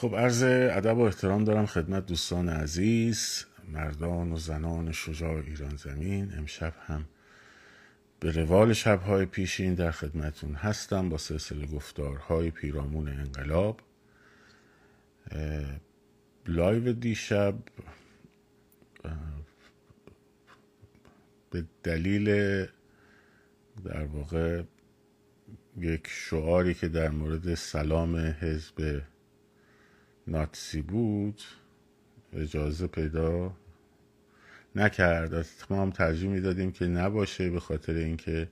خب عرض ادب و احترام دارم خدمت دوستان عزیز مردان و زنان شجاع ایران زمین. امشب هم به روال شبهای پیشین در خدمتون هستم با سلسله گفتارهای پیرامون انقلاب. لایو دیشب به دلیل در واقع یک شعاری که در مورد سلام حزب ناتسی بود اجازه پیدا نکرد. ما هم ترجیح می‌دادیم که نباشه به خاطر اینکه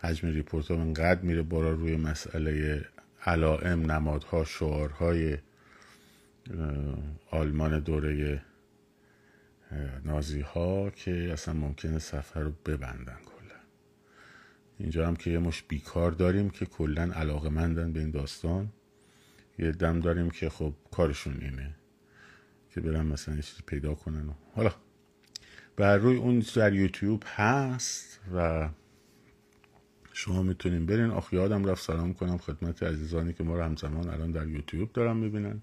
حجم ریپورت ها انقدر میره بالا روی مسئله علائم نمادها شعارهای آلمان دوره نازی ها که اصلا ممکنه سفر رو ببندن کلا. اینجا هم که یه مش بیکار داریم که کلا علاقه مندن به این داستان. یه دم داریم که خب کارشون اینه که برن مثلا چیزی پیدا کنن و حالا بر روی اون در یوتیوب هست و شما می‌تونین برین. آخ یادم رفت سلام کنم خدمت عزیزانی که ما رو همزمان الان در یوتیوب دارن می‌بینن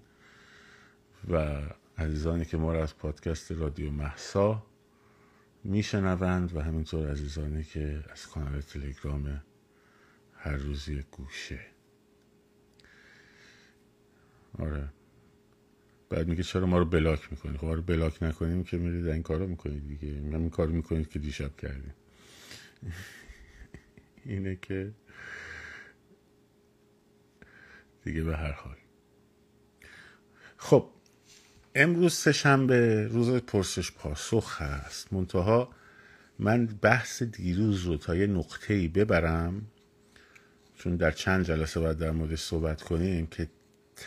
و عزیزانی که ما رو از پادکست رادیو محسا میشنوند و همینطور عزیزانی که از کانال تلگرام هر روزی گوشه. آره. بعد میگه چرا ما رو بلاک می‌کنید خب رو بلاک نکنیم که میرید این کارو می‌کنید دیگه. میگم این کارو می‌کنید که دیشب کردیم. اینه که دیگه به هر حال. خب امروز سهشنبه روز پرسش پاسخ هست. منتها من بحث دیروز رو تا یه نقطه ای ببرم چون در چند جلسه باید در موردش صحبت کنیم که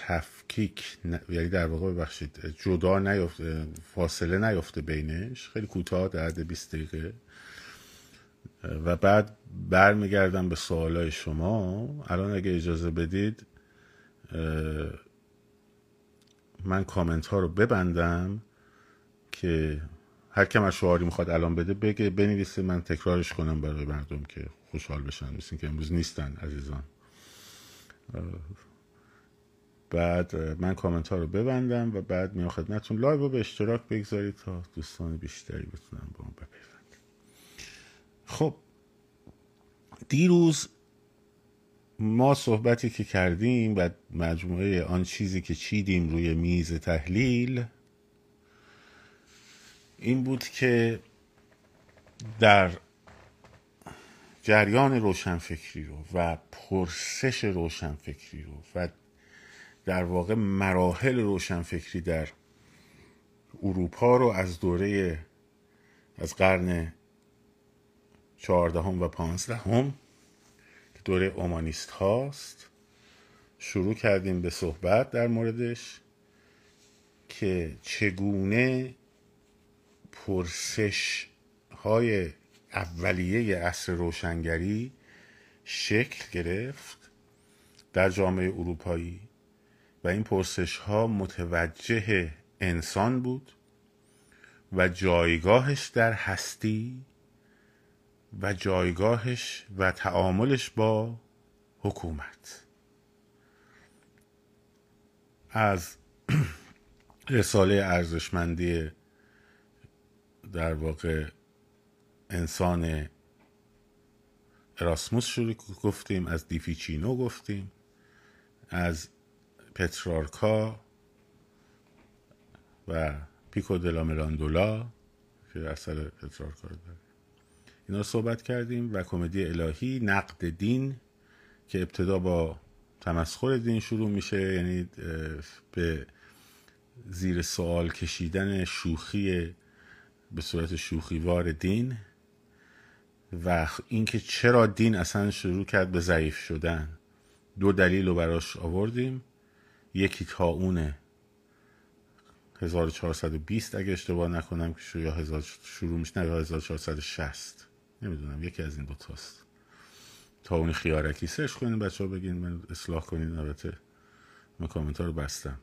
تفکیک یعنی در واقع ببخشید جدا نیفته فاصله نیفته بینش. خیلی کوتاه در حد 20 دقیقه. و بعد برمیگردم به سوالای شما. الان اگه اجازه بدید من کامنت ها رو ببندم که هر کی هم شعاری می‌خواد الان بده بگه بنویسه من تکرارش کنم برای مردم که خوشحال بشن. مثل که امروز نیستن عزیزان. بعد من کامنت ها رو ببندم و بعد میام خدمتتون. لایو رو به اشتراک بگذارید تا دوستان بیشتری بتونن با اون بپیوندن خب دیروز ما صحبتی که کردیم و مجموعه آن چیزی که چیدیم روی میز تحلیل این بود که در جریان روشنفکری رو و پرسش روشنفکری رو و در واقع مراحل روشنفکری در اروپا رو از دوره از قرن چهاردهم و پانزدهم که دوره اومانیست هاست شروع کردیم به صحبت در موردش که چگونه پرسش های اولیه عصر روشنگری شکل گرفت در جامعه اروپایی. و این پرسش ها متوجه انسان بود و جایگاهش در هستی و جایگاهش و تعاملش با حکومت. از رساله ارزشمندی در واقع انسان اراسموس شروع گفتیم از دیفیچینو گفتیم از پترارکا و پیکو دلا ملاندولا که اثر پترارکا رو داره. اینا صحبت کردیم و کمدی الهی نقد دین که ابتدا با تمسخر دین شروع میشه یعنی به زیر سوال کشیدن شوخی به صورت شوخیوار دین و اینکه چرا دین اصلا شروع کرد به ضعیف شدن. دو دلیل رو براش آوردیم. یکی تا اونه 1420 اگه اشتباه نکنم که شروع, هزار شروع میشه نه 1460 نمی‌دونم یکی از این دوتاست. تا اون خیارکی سرش کنین بچه ها بگین من اصلاح کنین البته من کامنت رو بستم.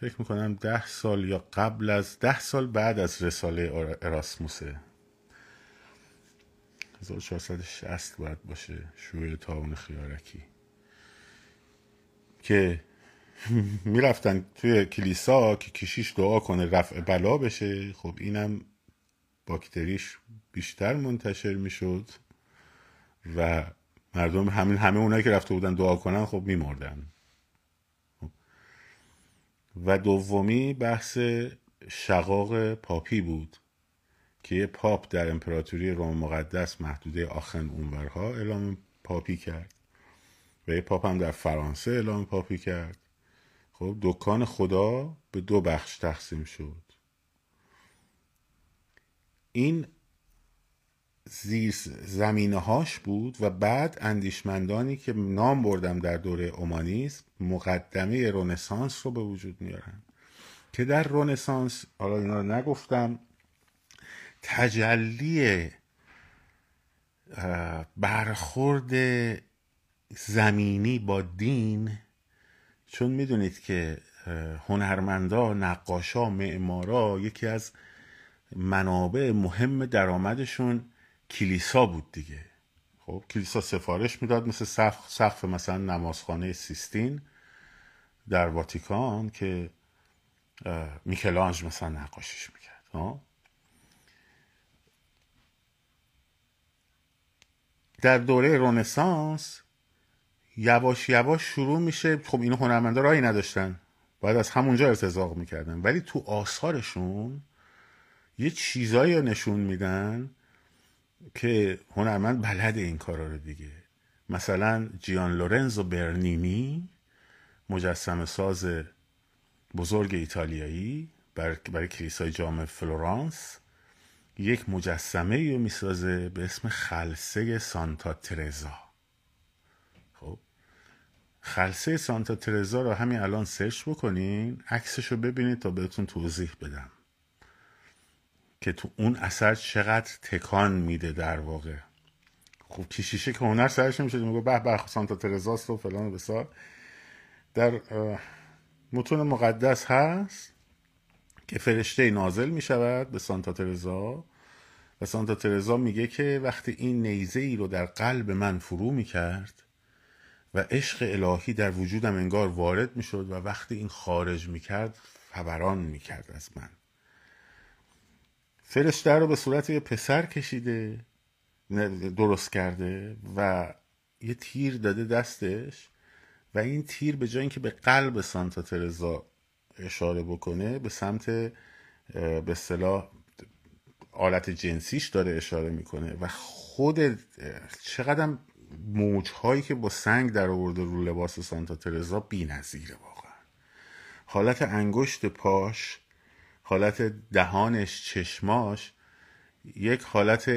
فکر می‌کنم ده سال یا قبل از ده سال بعد از رساله اراسموسه. 1460 باید باشه شروع تاون خیارکی. که می‌رفتن توی کلیسا که کشیش دعا کنه رفع بلا بشه. خب اینم باکتریش بیشتر منتشر می‌شد و مردم همین همه اونایی که رفته بودن دعا کنن خب میمردن. و دومی بحث شقاق پاپی بود که یه پاپ در امپراتوری روم مقدس محدوده آخن اونورها اعلام پاپی کرد. و یه پاپ هم در فرانسه اعلام پاپی کرد. خب دکان خدا به دو بخش تقسیم شد. این زیر زمینه هاش بود و بعد اندیشمندانی که نام بردم در دوره اومانیسم مقدمه رونسانس رو به وجود میارن. که در رونسانس حالا اینا رو نگفتم تجلی برخورد زمینی با دین چون می‌دونید که هنرمندا نقاشا معمارا یکی از منابع مهم درآمدشون کلیسا بود دیگه. خب کلیسا سفارش می‌داد مثل سقف, سقف مثلا نمازخانه سیستین در واتیکان که میکلانج مثلا نقاشیش می‌کرد. در دوره رونسانس یواش یواش شروع میشه. خب اینو هنرمندا راهی نداشتن. باید از همونجا ارتزاق می‌کردن. ولی تو آثارشون یه چیزایی رو نشون میدن که هنرمند بلد این کارا رو دیگه. مثلا جیان لورنزو برنینی مجسم ساز بزرگ ایتالیایی برای کلیسای جامع فلورانس. یک مجسمه رو می‌سازه به اسم خلسه سانتا ترزا. خلسه سانتا ترزا رو همین الان search بکنین عکسش رو ببینید تا بهتون توضیح بدم. که تو اون اثر چقدر تکان میده در واقع. خب کشیشه که هنر سرش نمیشه میگه به به سانتا ترزاست و فلان و بسار. در متون مقدس هست که فرشته نازل می شود به سانتا ترزا. و سانتا ترزا میگه که وقتی این نیزه ای رو در قلب من فرو می کرد و عشق الهی در وجودم انگار وارد می شد و وقتی این خارج می کرد فوران می کرد از من. فرشته رو به صورت یه پسر کشیده درست کرده و یه تیر داده دستش و این تیر به جای اینکه به قلب سانتا ترزا اشاره بکنه به سمت به اصطلاح آلت جنسیش داره اشاره می‌کنه و خود چقدر موجهایی که با سنگ در آورده رو لباس سانتا ترزا بی نظیره واقعا. حالت انگشت پاش حالت دهانش چشماش یک حالت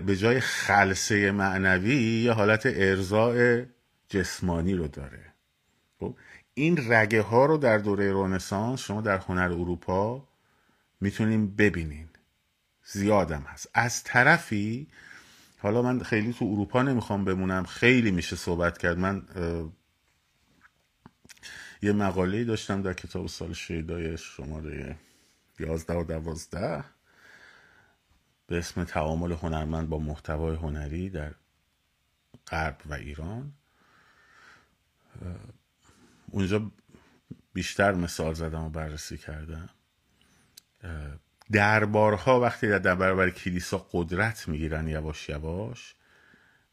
به جای خلصه معنوی یه حالت ارزاع جسمانی رو داره. خب این رگه ها رو در دوره رونسانس شما در هنر اروپا می‌تونیم ببینین. زیادم هست. از طرفی حالا من خیلی تو اروپا نمی‌خوام بمونم. خیلی میشه صحبت کرد. من یه مقاله داشتم در کتاب سال شیدای شماره یازده و دوازده به اسم تعامل هنرمند با محتوای هنری در غرب و ایران. اونجا بیشتر مثال زدم و بررسی کردم. دربارها وقتی در برابر کلیسا قدرت می‌گیرن یواش یواش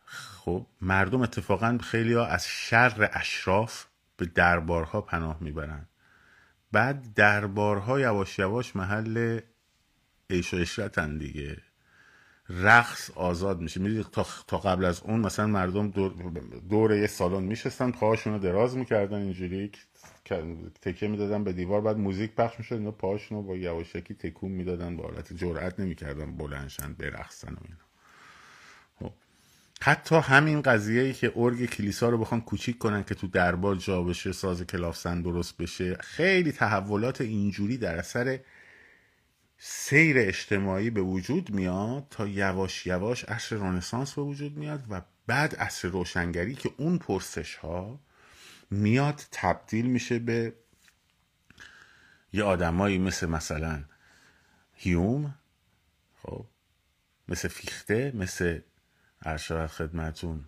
خب مردم اتفاقا خیلی ها از شر اشراف به دربارها پناه می‌برن. بعد دربارها یواش یواش محل عیش و اشرتن دیگه. رقص آزاد میشه. می‌دید تا قبل از اون مثلا مردم دور, دور یه سالن میشستن پاهاشون رو دراز می‌کردن اینجوری. تکه می‌دادن به دیوار بعد موزیک پخش می‌شد اینا پاهاشون رو با یواشکی تکون می‌دادن با حالت جرأت نمی‌کردن بلندشن برقصن و اینا خب. حتی همین قضیه ای که ارگ کلیسا رو بخوان کوچیک کنن که تو دربار جا بشه ساز کلافسن درست بشه خیلی تحولات اینجوری در اثر سیر اجتماعی به وجود میاد تا یواش یواش عصر رنسانس به وجود میاد و بعد عصر روشنگری که اون پرسش ها میاد تبدیل میشه به یه آدمایی مثل مثلا هیوم خب مثل فیخته مثل ارشاد خدمتون.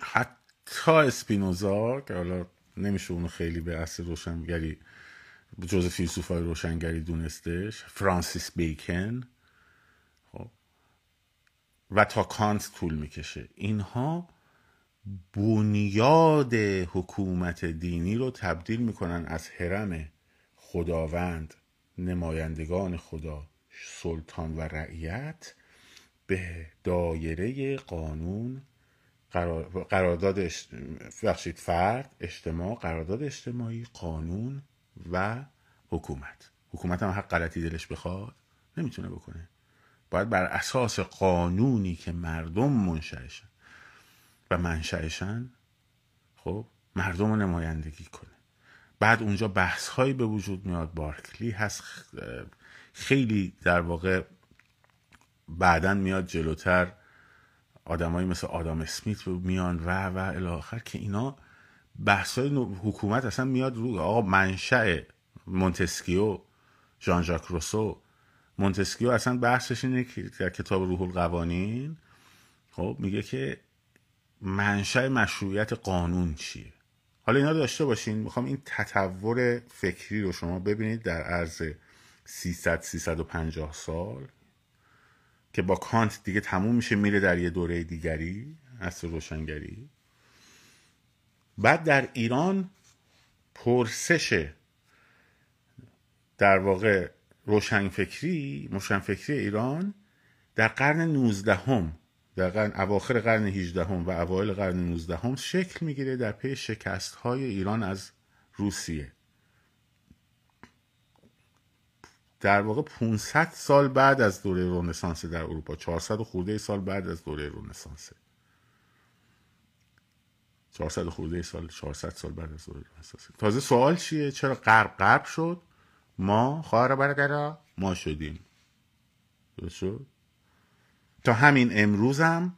حتی اسپینوزا که حالا نمیشه اونو خیلی به اصل روشنگری جز فیلسوفای روشنگری دونستش فرانسیس بیکن خب و تا کانت طول می‌کشه. اینها بنیاد حکومت دینی رو تبدیل می‌کنن از حرم خداوند نمایندگان خدا سلطان و رعیت به دایره قانون قرارداد بخشید فرد اجتماع قرارداد اجتماعی قانون و حکومت. حکومت هم حق غلطی دلش بخواد نمی‌تونه بکنه. باید بر اساس قانونی که مردم منشأشن و منشأشن خب مردم رو نمایندگی کنه. بعد اونجا بحث به وجود میاد. بارکلی هست خیلی در واقع بعدا میاد جلوتر. آدمایی مثل آدم اسمیت میان و و الی آخر که اینا بحث های حکومت اصلا میاد رو آقا منشأ مونتسکیو ژان ژاک روسو. مونتسکیو اصلا بحثش اینه که در کتاب روح القوانین خب میگه که منشأ مشروعیت قانون چیه؟ حالا اینا داشته باشین می‌خوام این تطور فکری رو شما ببینید در عرض 300 350 سال که با کانت دیگه تموم میشه میره در یه دوره دیگری اصل روشنگری. بعد در ایران پرسش در واقع روشنفکری روشنفکری ایران در قرن 19 هم در قرن اواخر قرن 18 هم و اوایل قرن 19 هم شکل می‌گیره در پی شکست های ایران از روسیه. در واقع 500 سال بعد از دوره رونسانس در اروپا 400 خورده سال بعد از دوره رونسانس 400 خورده سال 400 سال بعد از دوره رونسانس تازه سوال چیه؟ چرا غرب غرب شد؟ ما خواهر برادرها ما شدیم. درست شد؟ تا همین امروز هم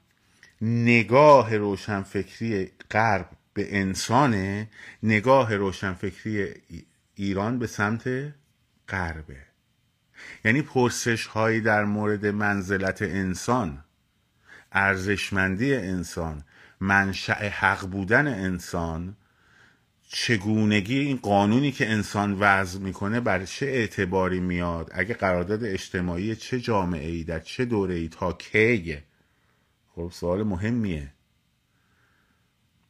نگاه روشنفکری غرب به انسانه نگاه روشنفکری ایران به سمت غربه. یعنی پرسش هایی در مورد منزلت انسان ارزشمندی انسان منشأ حق بودن انسان چگونگی این قانونی که انسان وضع می‌کنه بر چه اعتباری میاد؟ اگه قرارداد اجتماعی چه جامعه ای در چه دوره ای تا کیه؟ خب سوال مهمیه.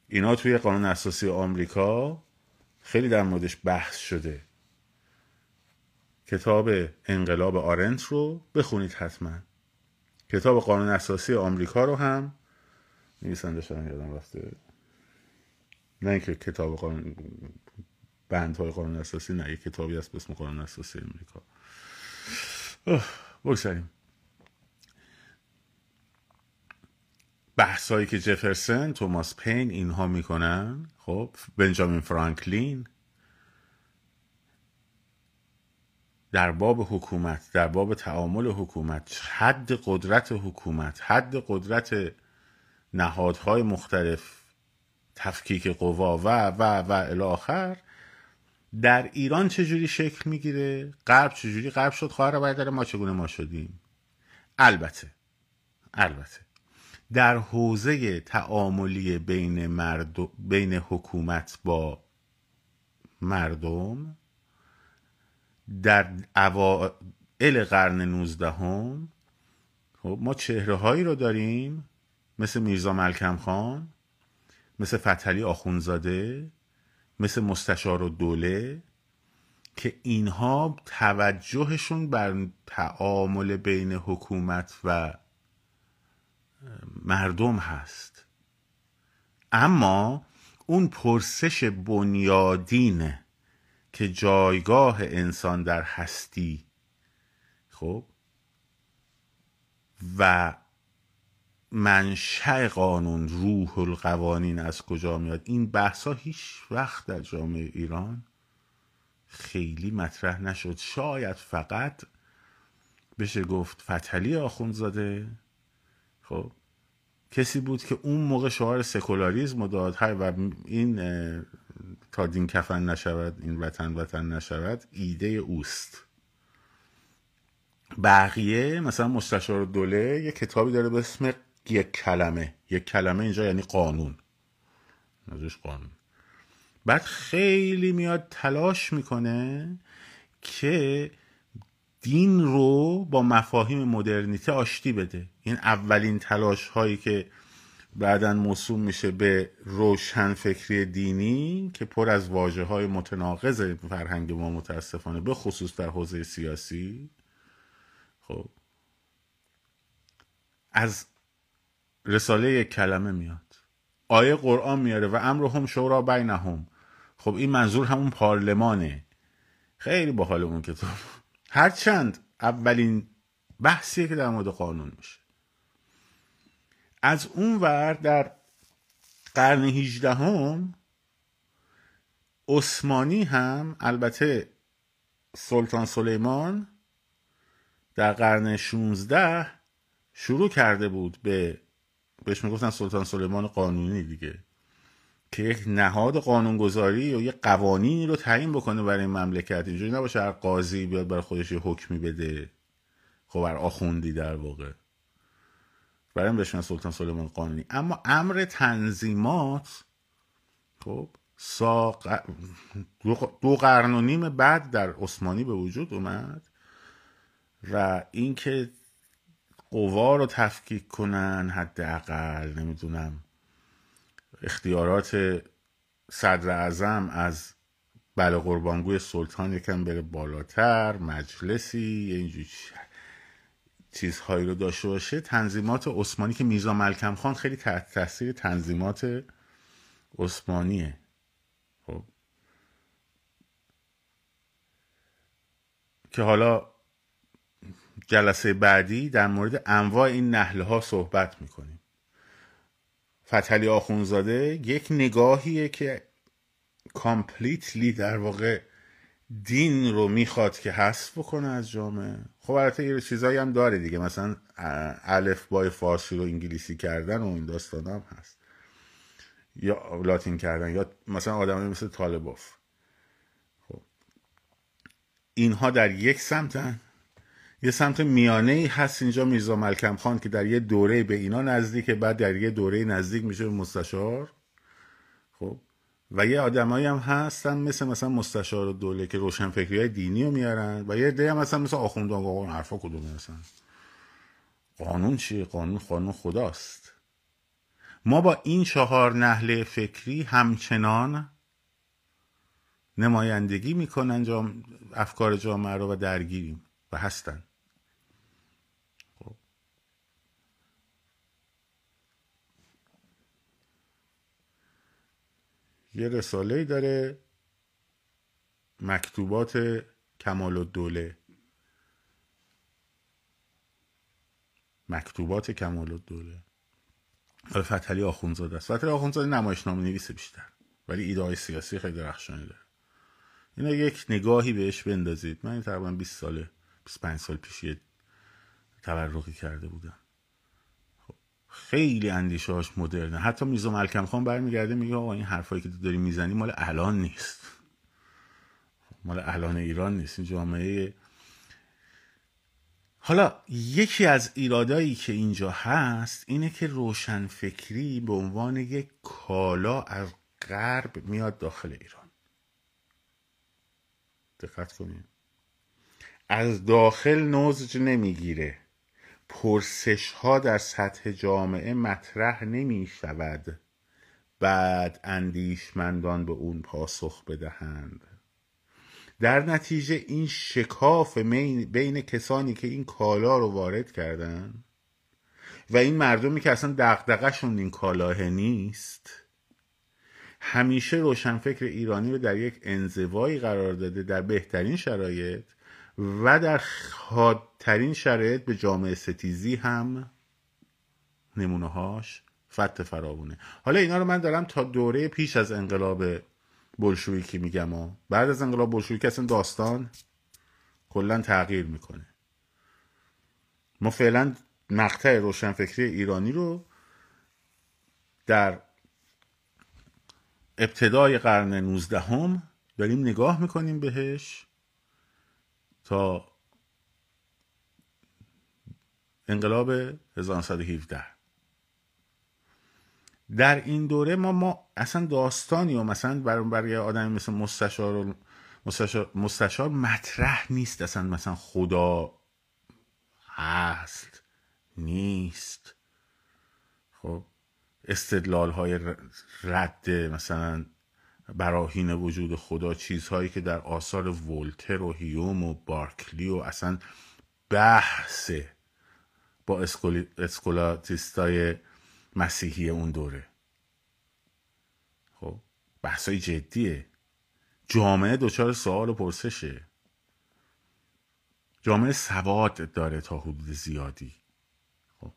اینا توی قانون اساسی آمریکا خیلی در موردش بحث شده. کتاب انقلاب آرنت رو بخونید حتما. کتاب قانون اساسی آمریکا رو هم نویسنده شدن یادم رفته. نه اینکه کتاب قانون بندهای قانون اساسی نه یک کتابی هست به اسم قانون اساسی امریکا بگذاریم. بحثایی که جفرسن توماس پین اینها می‌کنن. خب بنجامین فرانکلین. در باب حکومت در باب تعامل حکومت حد قدرت حکومت حد قدرت نهادهای مختلف. تفکیک قوا و و و الاخر در ایران چجوری شکل می‌گیره؟ غرب چجوری؟ غرب شد خواهر برادر ما چگونه ما شدیم؟ البته البته. در حوزه تعاملی بین, مرد... بین حکومت با مردم در اوائل قرن نوزدهم خب ما چهره هایی رو داریم مثل میرزا ملکم خان. مثل فتحعلی آخونزاده مثل مستشار و دوله که اینها توجهشون بر تعامل بین حکومت و مردم هست. اما اون پرسش بنیادینه که جایگاه انسان در هستی خب و منشأ قانون روح القوانین از کجا میاد؟ این بحثا هیچ وقت در جامعه ایران خیلی مطرح نشد. شاید فقط بشه گفت فتحلی آخونزاده خب کسی بود که اون موقع شعار سکولاریزم داد. و این تا دین کفن نشود این وطن وطن نشود ایده اوست. بقیه مثلا مستشار دوله یه کتابی داره به اسم یک کلمه. یک کلمه اینجا یعنی قانون. ازش قانون. بعد خیلی میاد تلاش می‌کنه که دین رو با مفاهیم مدرنیته آشتی بده. این اولین تلاش هایی که بعدا موسوم میشه به روشن فکری دینی که پر از واجه های متناقض فرهنگ ما متاسفانه به خصوص در حوزه سیاسی. خب. از رساله یک کلمه میاد. آیه قرآن میاره و امر هم شورا بینهم. خب این منظور همون پارلمانه. خیلی باحال اون کتاب هرچند اولین بحثیه که در مورد قانون میشه. از اون ور در قرن هیجدهم عثمانی هم البته سلطان سلیمان در قرن 16 شروع کرده بود به بهش می‌گفتن سلطان سلیمان قانونی دیگه که یک نهاد قانونگذاری و یک قوانینی رو تعیین بکنه برای این مملکت. اینجوری نباشه هر قاضی بیاد برای خودش یه حکمی بده. خب بر آخوندی در واقع. برای بهش سلطان سلیمان قانونی. اما امر تنظیمات خب ساق... دو قرن و نیم بعد در عثمانی به وجود اومد و اینکه قوا رو تفکیک کنن حداقل نمی‌دونم. اختیارات صدر اعظم از بله قربانگوی سلطان یکم بره بالاتر مجلسی اینجور چیزهایی رو داشته باشه. تنظیمات عثمانی که میرزا ملکم خان خیلی تحت تاثیر تنظیمات عثمانیه. خب. که حالا جلسه بعدی در مورد انواع این نحله ها صحبت می‌کنیم. فتلی آخونزاده یک نگاهیه که کامپلیتلی در واقع دین رو می‌خواد که حذف بکنه از جامعه. خب البته یه چیزایی هم داره دیگه. مثلا الف بای فارسی رو انگلیسی کردن و این داستان هم هست. یا لاتین کردن. یا مثلا آدمایی مثل طالباف. خب. اینها در یک سمتن. یه سمت میانه ای هست اینجا میرزا ملکم خان که در یه دوره به اینا نزدیکه بعد در یه دوره نزدیک میشه به مستشار. خب. و یه آدمایی هم هستن مثل مثلا مستشار دوله که روشن فکری های دینی رو میارن و یه ده هم مثلا مثل آخوندان آقا حرفا کدوم هستن؟ قانون چیه قانون قانون خداست. ما با این چهار نحله فکری همچنان نمایندگی می‌کنن جام... افکار جامعه رو و درگیریم و هستن. یه رساله داره. مکتوبات کمال الدوله مکتوبات کمال الدوله حالا فتحلی آخونزاده است. فتحلی آخونزاده نمایشنامه نویسه بیشتر ولی ایده های سیاسی خیلی درخشانی داره. اینا یک نگاهی بهش بندازید. من تقریبا 20 ساله 25 سال پیش یه تبرقی کرده بودم. خیلی اندیشه هاش مدرنه. حتی میزو ملکم خان برمیگرده میگه آقا این حرفایی که داری می‌زنی مال الان نیست. مال الان ایران نیست این جامعه. حالا یکی از ایرادایی که اینجا هست اینه که روشنفکری به عنوان یک کالا از غرب میاد داخل ایران. دقت کنید. از داخل نوزج نمی‌گیره. پرسش ها در سطح جامعه مطرح نمی شود بعد اندیشمندان به اون پاسخ بدهند. در نتیجه این شکاف بین کسانی که این کالا رو وارد کردن و این مردمی که اصلا دقدقشون این کالاه نیست همیشه روشنفکر ایرانی رو در یک انزوایی قرار داده در بهترین شرایط و در حادترین شرایط به جامعه ستیزی هم نمونه هاش فت فرابونه حالا اینا رو من دارم تا دوره پیش از انقلاب بلشویکی میگم و بعد از انقلاب بلشویکی اصلا داستان کلا تغییر می‌کنه. ما فعلا مقطع روشنفکری ایرانی رو در ابتدای قرن نوزدهم داریم نگاه می‌کنیم بهش. تا انقلاب 1917 در این دوره ما ما اصلا داستانی و مثلا برای, آدمی مثل مستشار مستشار, مستشار مطرح نیست. اصلا مثلا خدا هست نیست. خب استدلال های رد مثلا براهین وجود خدا چیزهایی که در آثار ولتر و هیوم و بارکلی و اصلا بحث با اسکولاتیستای مسیحی اون دوره. خب بحثای جدیه. جامعه دچار سوال و پرسشه. جامعه سواد داره تا حدود زیادی. خب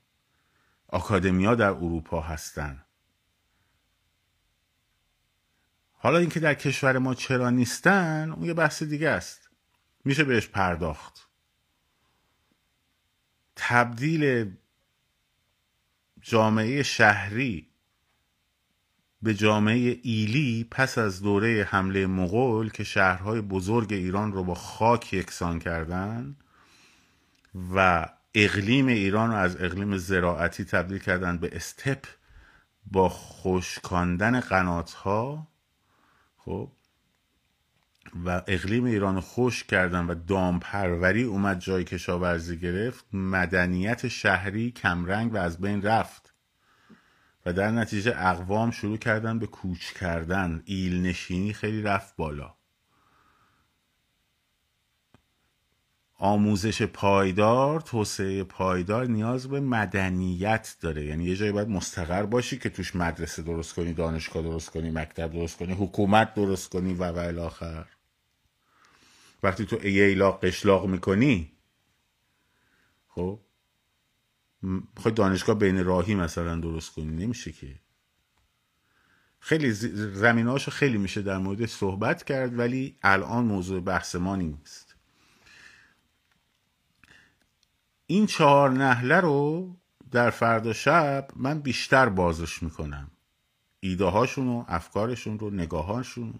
آکادمیا در اروپا هستن. حالا اینکه در کشور ما چرا نیستن اون یه بحث دیگه است. میشه بهش پرداخت. تبدیل جامعه شهری به جامعه ایلی پس از دوره حمله مغول که شهرهای بزرگ ایران رو با خاک یکسان کردن و اقلیم ایران رو از اقلیم زراعتی تبدیل کردن به استپ با خشکاندن قنات ها خب. و اقلیم ایران خوش کردن و دامپروری اومد جای کشاورزی گرفت. مدنیت شهری کمرنگ و از بین رفت. و در نتیجه اقوام شروع کردن به کوچ کردن. ایل نشینی خیلی رفت بالا. آموزش پایدار توسعه پایدار نیاز به مدنیت داره. یعنی یه جایی باید مستقر باشی که توش مدرسه درست کنی دانشگاه درست کنی مکتب درست کنی حکومت درست کنی و و الاخر. وقتی تو ایلاق قشلاق می‌کنی خب می‌خوای دانشگاه بین راهی مثلا درست کنی نمیشه که. خیلی زمینهاشو خیلی میشه در مورد صحبت کرد ولی الان موضوع بحث ما نیست. این چهار نهله رو در فردا شب من بیشتر بازش می‌کنم. ایده هاشون و افکارشون رو. نگاهاشون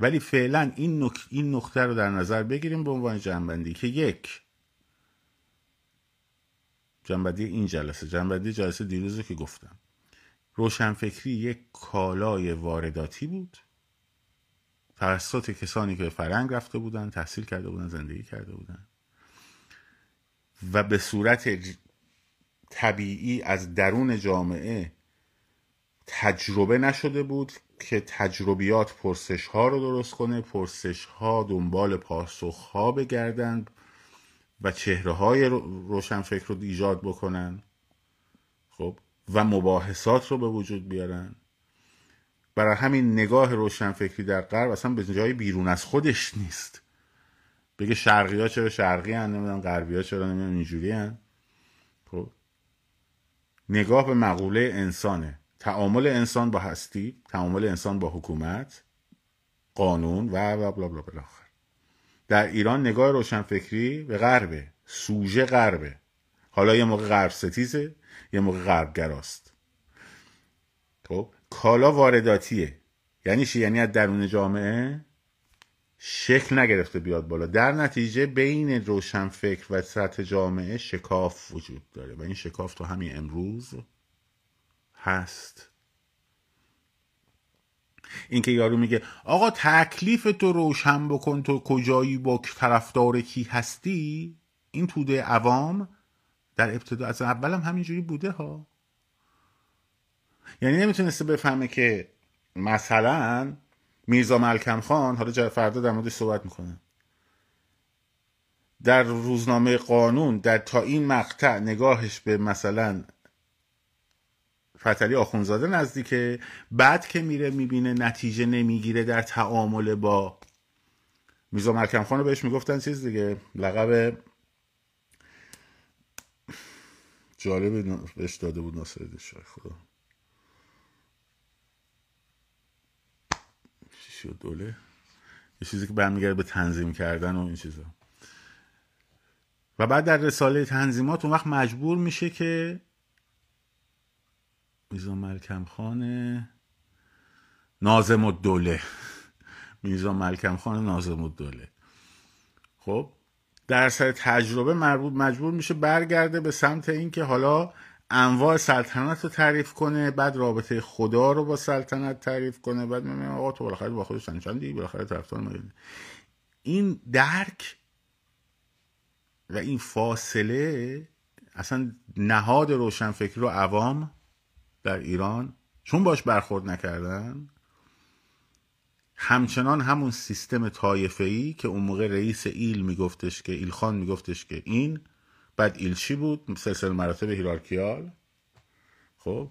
ولی فعلا این, نک... این نقطه رو در نظر بگیریم به عنوان جنبندی که یک جنبندی این جلسه جنبندی جلسه دیروز که گفتم. روشنفکری یک کالای وارداتی بود. توسط کسانی که فرنگ رفته بودن تحصیل کرده بودن زندگی کرده بودن. و به صورت طبیعی از درون جامعه تجربه نشده بود که تجربیات پرسش ها رو درست کنه پرسش ها دنبال پاسخ ها بگردند و چهره های روشنفکر رو ایجاد بکنن خب و مباحثات رو به وجود بیارن. برای همین نگاه روشنفکری در غرب اصلا به جای بیرون از خودش نیست. بگه شرقی ها چرا شرقی هن؟ نمی‌دونم غربی ها چرا نمی‌دونم اینجوری هن. خب. نگاه به مقوله انسانه. تعامل انسان با هستی تعامل انسان با حکومت قانون و بلا بلا بلا. در ایران نگاه روشنفکری به غربه. سوژه غربه. حالا یه موقع غرب ستیزه یه موقع غربگراست خب. کالا وارداتیه. یعنی چی؟ یعنی از درون جامعه؟ شکل نگرفته بیاد بالا. در نتیجه بین روشنفکر و سطح جامعه شکاف وجود داره و این شکاف تو همین امروز هست. اینکه یارو میگه آقا تکلیف تو روشن بکن تو کجایی با طرفدار کی هستی؟ این توده عوام در ابتدا از اولم همینجوری بوده ها. یعنی نمی‌تونسته بفهمه که مثلا میرزا ملکم خان حالا فردا در موردش صحبت می‌کنه. در روزنامه قانون در تا این مقطع نگاهش به مثلا فتلی آخونزاده نزدیکه بعد که میره می‌بینه نتیجه نمی‌گیره در تعامل با میرزا ملکم خان رو بهش می‌گفتن چیز دیگه لقب جالب بهش داده بود ناصر خدا. چی دوله یه چیزی که برمیگرده به تنظیم کردن و این چیزا. و بعد در رساله تنظیمات اون وقت مجبور میشه که میزا ملکم خان نازم الدوله. میزا ملکم خان نازم الدوله. خب در سر تجربه مربوط مجبور میشه برگرده به سمت اینکه حالا انواع سلطنت رو تعریف کنه بعد رابطه خدا رو با سلطنت تعریف کنه بعد میگه آقا تو بالاخره با خودش چندی؟ بالاخره طرفدار این درک و این فاصله اصلا نهاد روشنفکری رو عوام در ایران چون باش برخورد نکردن همچنان همون سیستم ای که اون موقع رئیس ایل میگفتش که ایل خان میگفتش که این بعد ایلچی بود سلسله مراتب هیرارکیال. خب.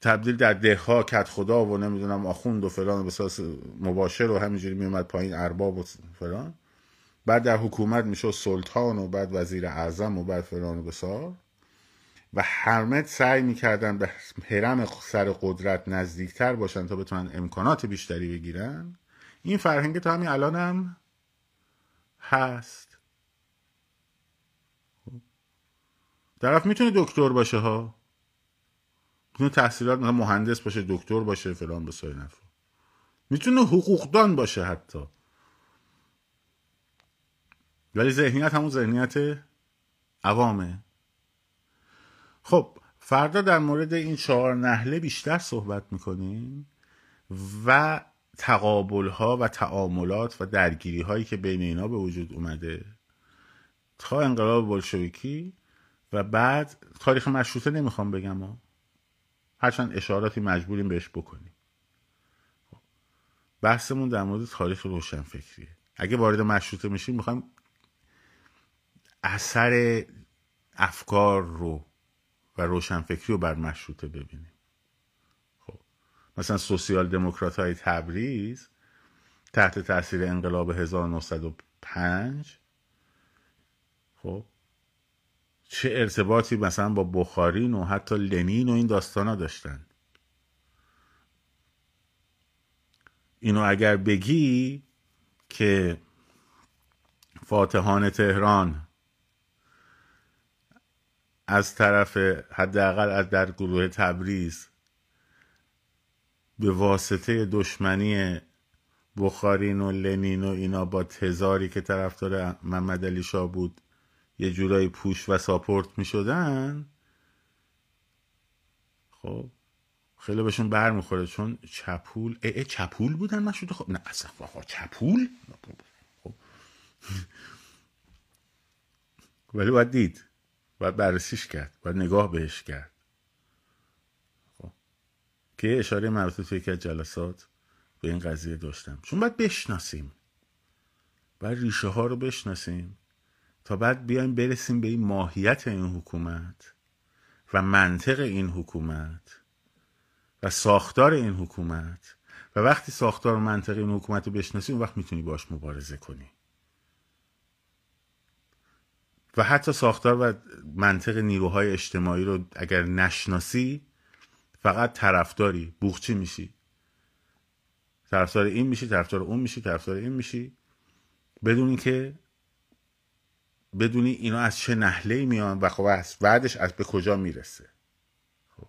تبدیل در دهها کت خدا و نمی‌دونم آخوند و فلان و مباشر و همینجوری میومد پایین ارباب و فلان. بعد در حکومت می‌شد سلطان و بعد وزیر اعظم و بعد فلان و بسار و همه سعی می‌کردن به حرم سر قدرت نزدیکتر باشن تا بتونن امکانات بیشتری بگیرن. این فرهنگ تا همین الان هم هست. طرف می‌تونه دکتر باشه ها؟ می‌تونه تحصیلات مهندس باشه دکتر باشه فلان بسای نفر می‌تونه حقوقدان باشه حتی. ولی ذهنیت همون ذهنیت عوامه. خب فردا در مورد این چهار نهله بیشتر صحبت می‌کنیم و تقابل ها و تعاملات و درگیری هایی که بین اینا به وجود اومده. تا انقلاب بلشویکی و بعد تاریخ مشروطه نمی‌خوام بگم ها. هرچند اشاراتی مجبوریم بهش بکنیم. بحثمون در مورد تاریخ روشنفکریه. اگه وارد مشروطه میشیم می‌خوایم اثر افکار رو و روشنفکری رو بر مشروطه ببینیم. خب مثلا سوسیال دموکرات های تبریز تحت تاثیر انقلاب 1905 خب چه ارتباطی مثلا با بخارین و حتی لنین و این داستان ها داشتن. اینو اگر بگی که فاتحان تهران از طرف حداقل از در گروه تبریز به واسطه دشمنی بخارین و لنین و اینا با تزاری که طرفدار محمد علی شاه بود یه جورایی پوش و ساپورت می شدن خب خیلی بهشون بر می‌خوره چون چپول اه, اه چپول بودن مشروط خب نه اصلا چپول؟ خب. ولی باید دید باید بررسیش کرد باید نگاه بهش کرد. خب. که اشاره مربوط توی که جلسات به این قضیه داشتم. چون باید بشناسیم. باید ریشه ها رو بشناسیم. تا بعد بیایم برسیم به این ماهیت این حکومت و منطق این حکومت و ساختار این حکومت. و وقتی ساختار و منطق این حکومت رو بشناسی اون وقت می‌تونی باش مبارزه کنی. و حتی ساختار و منطق نیروهای اجتماعی رو اگر نشناسی فقط طرفداری بوخچی میشی. طرفدار این میشی طرفدار اون میشی طرفدار این میشی. بدون که بدونی اینا از چه نحله میان و خب بعدش از به کجا می‌رسه. خب.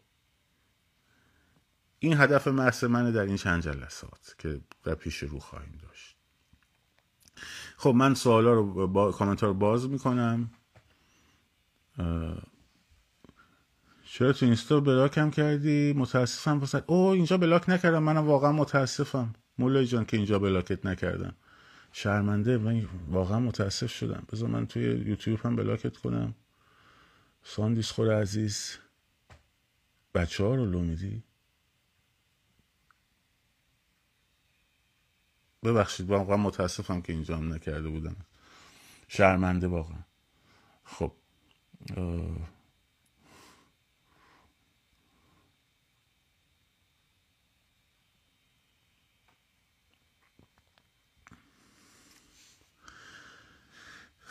این هدف مرس منه در این چند جلسات که در پیش رو خواهیم داشت. خب من سوالا رو با کامنتار رو باز می‌کنم. چرا تو اینستا بلاکم کردی؟ متاسفم پسر. او اینجا بلاک نکردم. منم واقعا متاسفم. مولای جان که اینجا بلاکت نکردم. شرمنده من واقعا متاسف شدم. بذار من توی یوتیوب هم block ت کنم. ساندیس خور عزیز بچه ها رو لو میدی؟ ببخشید واقعا متاسفم که اینجا نکرده بودم. شرمنده واقعا. خب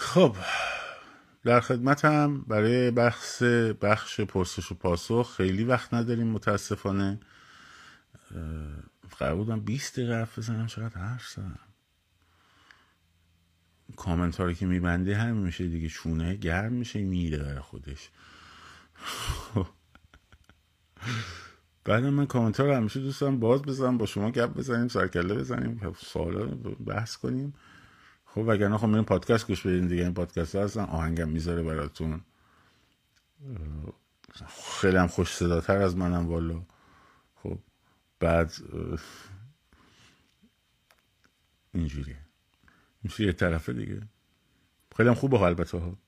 خب در خدمتم برای بحث بخش پرسش و پاسخ خیلی وقت نداریم متاسفانه. قرار بودم 20 دقیقه حرف بزنم چقدر حرف زدم؟ کامنت که میبندی همین میشه دیگه چونه گرم میشه میره برای خودش. بعد من کامنت رو همیشه دوستم باز بزنم با شما گپ بزنیم سرکله بزنیم سوالا بحث کنیم. خب وگرنه خب میرین پادکست گوش بدین دیگه. این پادکست هستن آهنگم می‌ذاره براتون. خیلی هم خوش صداتر از منم والا. خب بعد اینجوریه. میشه یه طرفه دیگه. خیلی هم خوبه البته ها.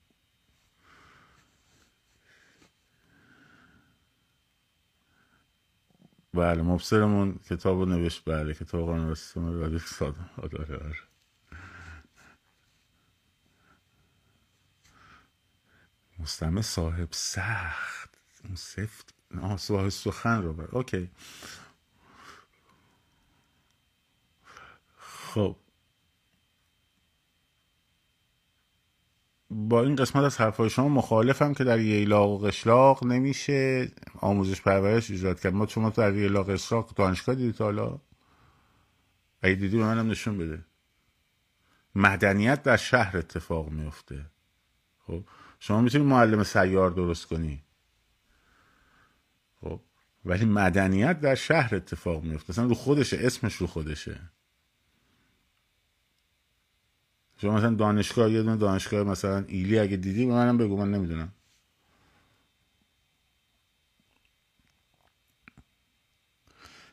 بله مبصرمون کتاب رو نوشت. بله کتاب قانون سیستم رادیو ساده آره. مستمع صاحب سخت. سفت. آه سخن رو بر. اوکی. خب. با این قسمت از حرفای شما مخالفم که در ییلاق و قشلاق نمیشه. آموزش پرورش ایجاد کرد. ما شما در ییلاق قشلاق دانشگاه دیدید حالا؟ اگه دیدی به منم نشون بده. مدنیت در شهر اتفاق میفته. خب؟ شما می‌تونی معلم سیار درست کنی. خب ولی مدنیت در شهر اتفاق میفته اصلا رو خودشه اسمش رو خودشه. شما مثلا دانشگاه یه دونه دانشگاه مثلا ایلی اگه دیدی به منم بگو من نمی‌دونم.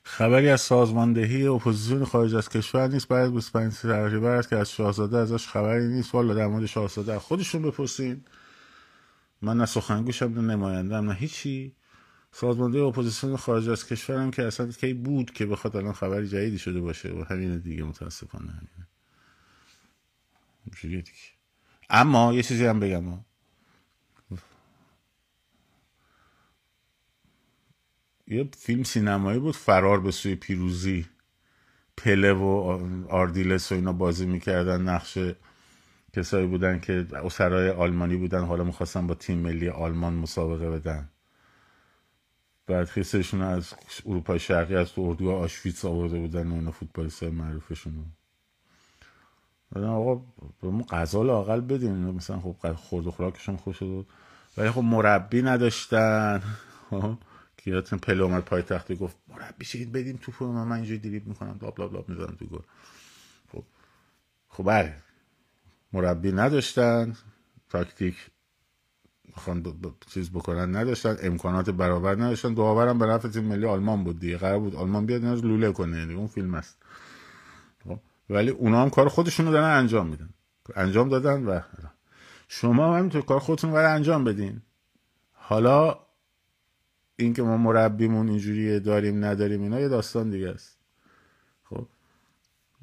خبری از سازماندهی اپوزیسیون خارج از کشور نیست. بعد 25 تقریبا است که از شاهزاده ازش خبری نیست. والا در مورد شاهزاده خودشون بپرسین. من نه سخنگوشم نه نمایندم نه هیچی. سازمانده اپوزیسیون خارج از کشورم که اصلا کی بود که بخواد الان خبری جدیدی شده باشه و همین دیگه متاسفانه. همینه دیگه. اما یه چیزی هم بگم. یه فیلم سینمایی بود فرار به سوی پیروزی. پله و آردیلس و اینا بازی می‌کردن نقش کسایی بودن که اسرای آلمانی بودن حالا می‌خواستن با تیم ملی آلمان مسابقه بدن. بعد خیستشون از اروپای شرقی از تو اردو آشویتس آورده بودن و اینا فوتبالیست های معروفشون آقا به ما غذا لااقل بدین. مثلا خب خورد و خوراکشون خوش شد. ولی خب مربی نداشتن. خب، که یادتون پله اومد پای تختی گفت مربی شید بدیم توپو؟ من من اینجوری دیریب می‌کنم. لاب لاب لاب می‌زنم تو گل. خب. خب بله. مربی نداشتن تاکتیک می‌خوان چیز بکنن نداشتن امکانات برابر نداشتن. داورم به نفع تیم ملی آلمان بود دیگه قرار بود آلمان بیاد نیاز لوله کنه یعنی اون فیلم است. خب. ولی اونا هم کار خودشون رو دارن انجام میدن. انجام دادن و شما هم همینطور کار خودتون رو انجام بدین. حالا اینکه ما مربیمون اینجوری داریم نداریم اینا یه داستان دیگه است.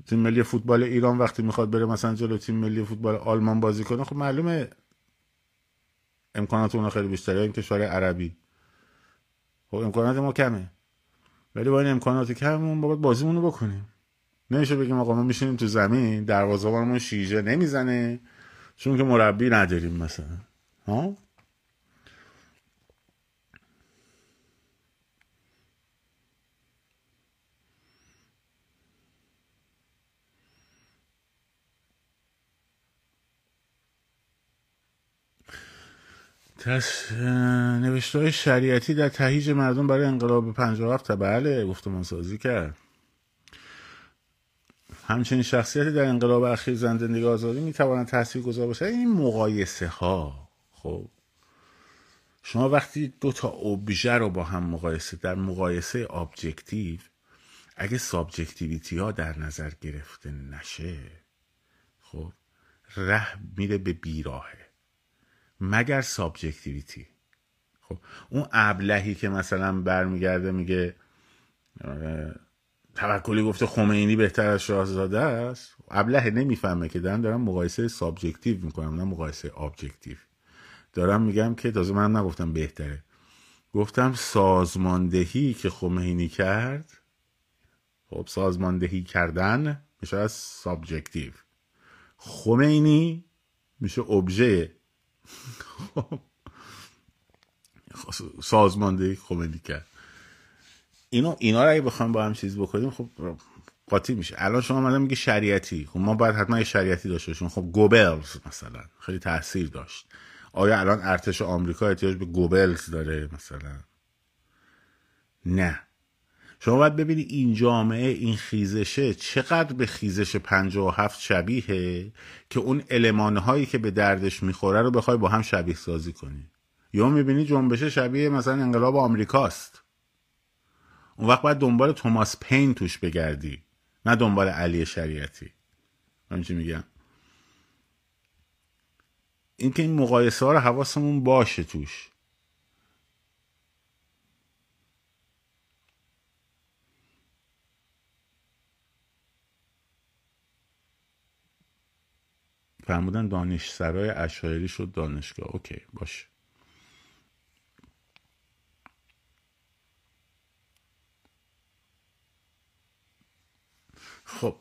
تیم ملی فوتبال ایران وقتی می‌خواد بره مثلا جلو تیم ملی فوتبال آلمان بازی کنه خب معلومه امکانات اونا خیلی بیشتره. این کشور عربی. خب امکانات ما کمه. ولی با این امکانات کممون باید بازیمون رو بکنیم. نمیشه بگیم آقا ما میشینیم تو زمین دروازه‌بانمون شیجه نمی‌زنه چون که مربی نداریم مثلا. ها؟ تس... نوشته های شریعتی در تهیج مردم برای انقلاب 57 بله گفتمان سازی کرد. همچنین شخصیتی در انقلاب اخیر زن زندگی آزادی می‌تواند تاثیر گذار باشه این مقایسه ها خب. شما وقتی دو تا ابژه رو با هم مقایسه در مقایسه objective اگه subjectivity ها در نظر گرفته نشه خب ره میره به بیراهه. مگر subjectivity خب اون ابلهی که مثلا برمیگرده میگه توکلی گفته خمینی بهتر از شاهزاده است. ابله نمی‌فهمه که دارم دارم مقایسه subjective می‌کنم نه مقایسه objective دارم میگم که تازه من نگفتم بهتره. گفتم سازماندهی که خمینی کرد خب سازماندهی کردن میشه از subjective خمینی میشه ابژه سازماندهی خمینی کرد. اینو اینا رو اگه بخوایم با هم چیز بکنیم خب قاطی میشه. الان شما مثلا میگه شریعتی. خب ما باید حتما یه شریعتی داشته باشیم. خب گوبلز مثلا خیلی تاثیر داشت. آیا الان ارتش آمریکا احتیاج به گوبلز داره مثلا؟ نه. شما باید ببینی این جامعه این خیزشه چقدر به خیزش هفت شبیهه که اون علمانه هایی که به دردش می‌خوره رو بخوای با هم شبیه سازی کنی. یا می‌بینی جنبشه شبیه مثلا انقلاب آمریکاست. اون وقت باید دنبال توماس پین توش بگردی نه دنبال علی شریعتی. من چی میگم؟ اینکه این مقایسه ها رو حواسمون باشه توش. فرمودن دانشسرای اشایری شد دانشگاه. اوکی باشه. خب.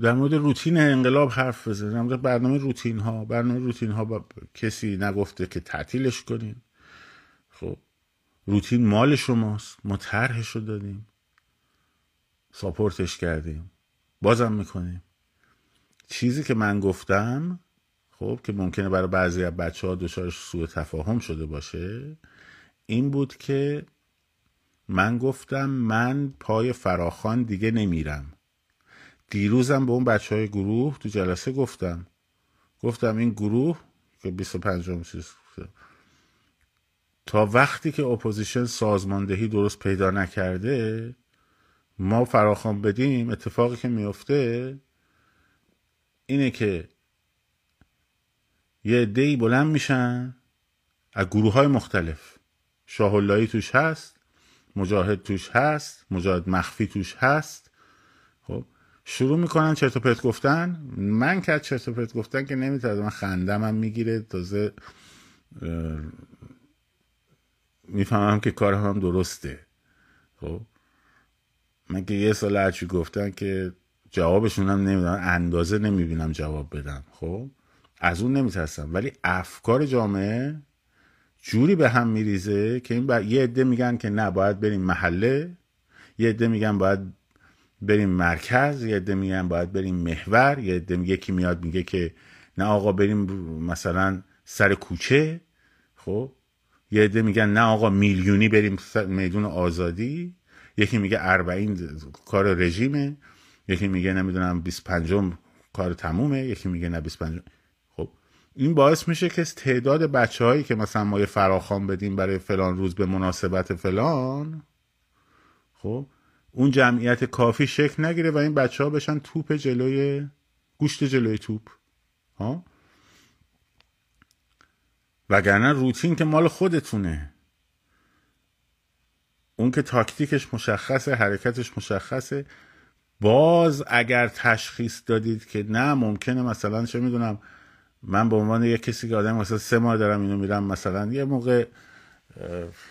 در مورد روتین انقلاب حرف بزنیم. در برنامه روتین ها برنامه روتین ها با کسی نگفته که تعطیلش کنیم خب روتین مال شماست. ما طرحش رو دادیم. ساپورتش کردیم. بازم می‌کنیم. چیزی که من گفتم خب که ممکنه برای بعضی از بچه ها دچار سوء تفاهم شده باشه این بود که من گفتم من پای فراخان دیگه نمیرم. دیروزم به اون بچه های گروه تو جلسه گفتم. گفتم این گروه که 25 تا وقتی که اپوزیشن سازماندهی درست پیدا نکرده ما فراخوان بدیم اتفاقی که میفته اینه که یه عده بلند میشن از گروه های مختلف. شاه توش هست مجاهد توش هست مجاهد مخفی توش هست. خب شروع می‌کنن چرت و پرت گفتن. من که چرت و پرت گفتن که نمی‌تونم من خندم می‌گیره تازه می‌فهمم که کارم هم درسته. خب؟ من که یه سال هرچی گفتن که جوابشون هم نمی‌دونم اندازه نمی‌بینم جواب بدم. خب؟ از اون نمیترسم. ولی افکار جامعه جوری به هم میریزه که این یه عده میگن که نه باید بریم محله. یه عده میگن باید بریم مرکز. یه عده میگن باید بریم محور. یه عده یکی میاد میگه که نه آقا بریم مثلا سر کوچه. خب؟ یه عده میگن نه آقا میلیونی بریم میدون آزادی. یکی میگه اربعین کار رژیمه. یکی میگه نمی‌دونم 25 کار تمومه. یکی میگه نه 25 خب این باعث میشه که تعداد بچه هایی که مثلا ما یه فراخوان بدیم برای فلان روز به مناسبت فلان خب اون جمعیت کافی شکل نگیره و این بچه ها بشن توپ جلوی گوشت جلوی توپ. ها؟ وگرنه روتین که مال خودتونه. اون که تاکتیکش مشخصه حرکتش مشخصه. باز اگر تشخیص دادید که نه ممکنه مثلا چه می‌دونم من به عنوان یه کسی که آدم مثلا سه ماه دارم اینو میرم مثلا یه موقع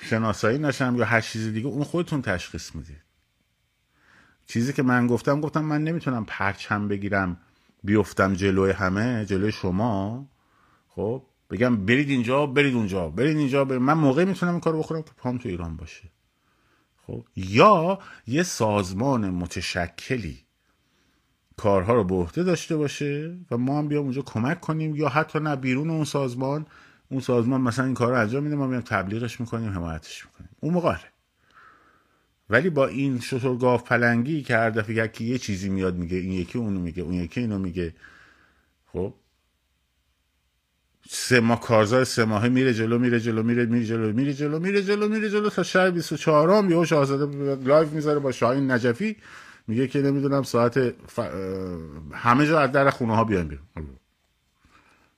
شناسایی نشم یا هر چیز دیگه اون خودتون تشخیص می‌دید. چیزی که من گفتم گفتم من نمی‌تونم پرچم بگیرم بیفتم جلوی همه جلوی شما. خب؟ بگم برید اینجا برید اونجا. برید اینجا برید. من موقعی می‌تونم این کارو بخورم که پام تو ایران باشه. خب؟ یا یه سازمان متشکلی کارها رو به عهده داشته باشه و ما هم بیام اونجا کمک کنیم یا حتی نه بیرون اون سازمان. اون سازمان مثلا این کار رو انجام میده ما بیام تبلیغش می‌کنیم حمایتش می‌کنیم. اون موقع ولی با این شتر گاو پلنگی که هر دفعه یکی یه چیزی میاد میگه این یکی اونو میگه اون یکی اینو میگه. خب؟ سه ماه کارزار سه ماهه میره جلو میره جلو میره میره جلو میره جلو میره جلو میره جلو تا شهر 24 ام یهو شاهزاده live می‌ذاره با شاهین نجفی. میگه که نمی‌دونم ساعت ف... همه جا از در خونه ها بیان بیرون.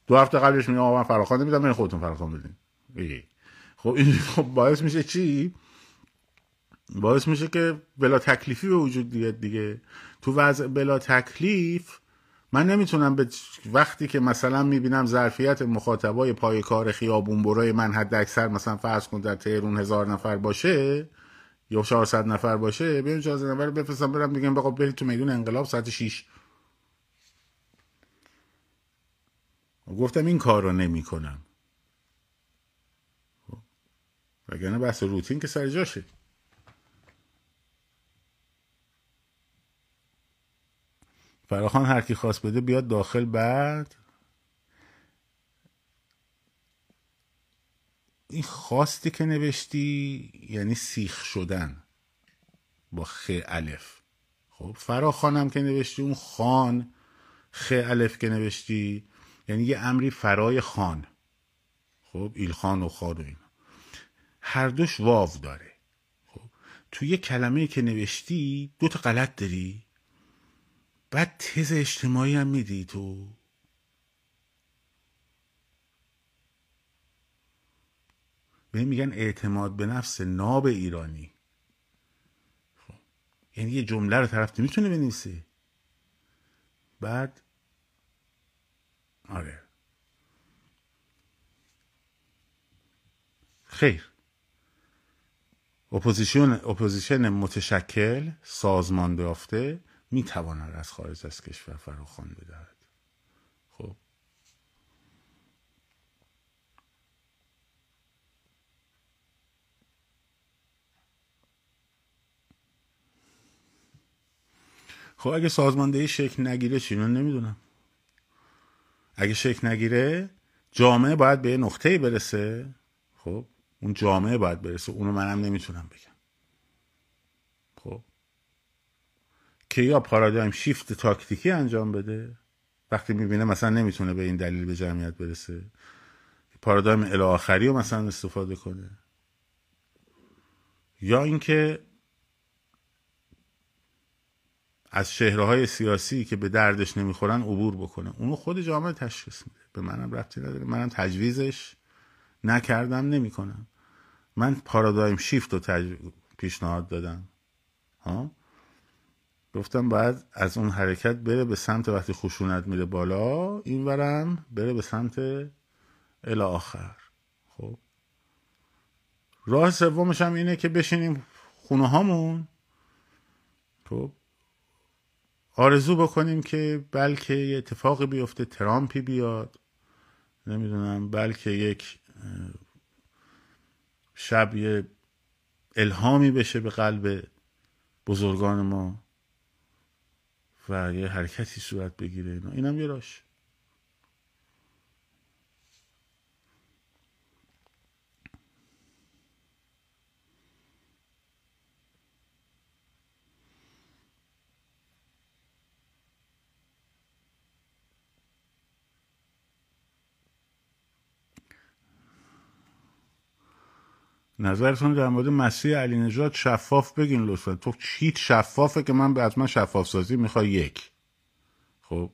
دو هفته قبلش میگه آقا من فراخوان نمیدم من خودتون فراخوان بدین. خب این خب باعث میشه چی؟ باعث میشه که بلا تکلیفی به وجود بیاد دیگه. تو وضع بلا تکلیف من نمی‌تونم به وقتی که مثلا می‌بینم ظرفیت مخاطبای پای کار خیابون برای من حد اکثر مثلا فرض کن در تهرون هزار نفر باشه یا 400 نفر باشه بیان 400 نفر بفرستم برم بگم بقا برید تو میدون انقلاب ساعت 6 گفتم این کار رو نمی کنم خب. وگرنه بحث روتین که سر جاشه. فراخان هر کی خواست بده بیاد داخل بعد. این خواستی که نوشتی یعنی سیخ شدن با خ الف. خب فراخانم که نوشتی اون خان خ الف که نوشتی یعنی یه امری فرای خان. خب ایلخان و خان و اینا. هر دوش واو داره. خب تو یه کلمه که نوشتی دو تا غلط داری. بعد تز اجتماعی هم میدی تو؟ به میگن اعتماد به نفس ناب ایرانی. خب. یعنی یه جمله رو طرف می‌تونه بنویسه. بعد آره. خیر. اپوزیشن اپوزیشن متشکل سازمان یافته می‌تواند از خارج از کشور فراخوان بدهد. خب. خب اگه سازماندهی شکل نگیره چی؟ نمی‌دونم. اگه شکل نگیره جامعه باید به یه نقطه برسه. خب اون جامعه باید برسه. اونو منم نمی‌تونم بگم خب که یا پارادایم شیفت تاکتیکی انجام بده؟ وقتی می‌بینه مثلا نمی‌تونه به این دلیل به جمعیت برسه. پارادایم الاخری رو مثلا استفاده کنه. یا اینکه از شهرهای سیاسی که به دردش نمی‌خورن عبور بکنه. اونو خود جامعه تشخیص میده. به منم ربطی نداره. منم تجویزش نکردم نمی‌کنم. من پارادایم شیفت رو تج... پیشنهاد دادم. ها؟ گفتم باید از اون حرکت بره به سمت وقتی خشونت میره بالا این ورم بره به سمت الی آخر. خب. راه سومش هم اینه که بشینیم خونه هامون. خب. آرزو بکنیم که بلکه یه اتفاقی بیفته ترامپی بیاد. نمی‌دونم بلکه یک شب یه الهامی بشه به قلب بزرگان ما. و یه حرکتی صورت بگیره اینا. اینم یه راش. نظرتون در مورد مسیح علی نجات شفاف بگین لطفا. تو چیت شفافه که من از من شفاف سازی می‌خوای یک. خب؟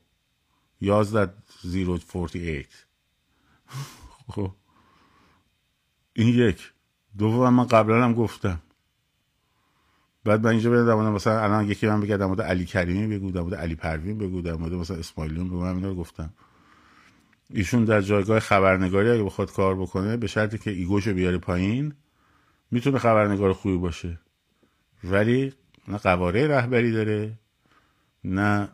یازده زیرو فورتی ایت خب؟ این یک. دوم من قبلا هم گفتم. بعد من اینجا بدم مثلا الان یکی من بگه در مورد علی کریمی بگو در مورد علی پروین بگو در مورد مثلا اسماعیلیون بگو. من اینا رو گفتم. ایشون در جایگاه خبرنگاری اگه بخواد کار بکنه به شرطی که ایگوشو بیاره پایین می‌تونه خبرنگار خوبی باشه. ولی نه قواره رهبری داره نه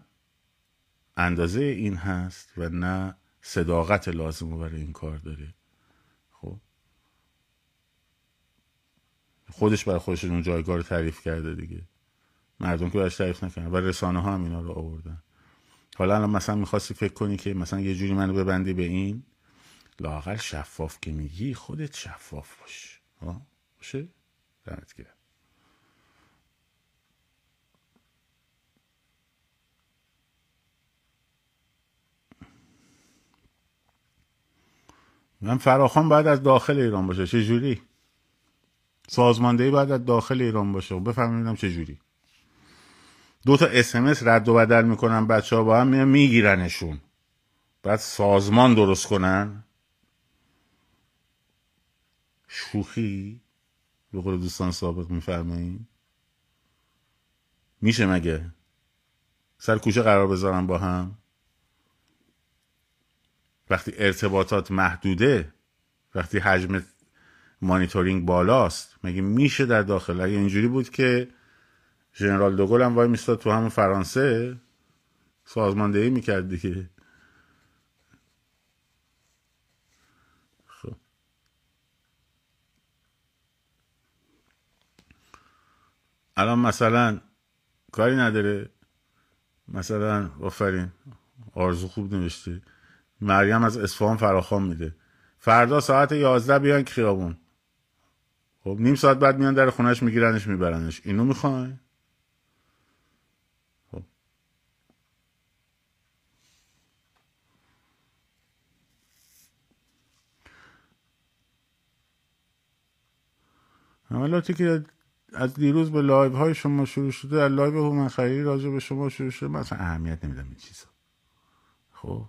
اندازه این هست و نه صداقت لازم برای این کار داره. خب؟ خودش برای خودش اون جایگاه رو تعریف کرده دیگه. مردم که برش تعریف نکردن و رسانه ها هم اینا رو آوردن. حالا الان مثلا می‌خواستی فکر کنی که مثلا یه جوری منو ببندی به این لاغر شفاف که میگی خودت شفاف باش. باشه دمت گرم. من فراخان باید از داخل ایران باشه. چه جوری؟ سازماندهی باید از داخل ایران باشه. بفهمیدم چه جوری. دو تا اسمس رد و بدل می‌کنن بچه ها با هم میگیرنشون. بعد سازمان درست کنن. شوخی؟ به قول دوستان سابق میفرماییم میشه مگه؟ سر کوچه قرار بذارم با هم؟ وقتی ارتباطات محدوده وقتی حجم مانیتورینگ بالاست مگه میشه در داخل؟ اگه اینجوری بود که ژنرال دوگل هم وای میستاد تو همون فرانسه سازماندهی می‌کرد دیگه. الان مثلا کاری نداره. مثلا آفرین آرزو خوب نوشتی. مریم از اصفهان فراخوان میده. فردا ساعت 11 بیان خیابون. خب نیم ساعت بعد میان در خونش میگیرنش میبرنش. اینو می‌خوای؟ خب. حالا که از دیروز به live های شما شروع شده در live هومن خیلی راجع به شما شروع شده من اصلا اهمیت نمیدم این چیزا. خب؟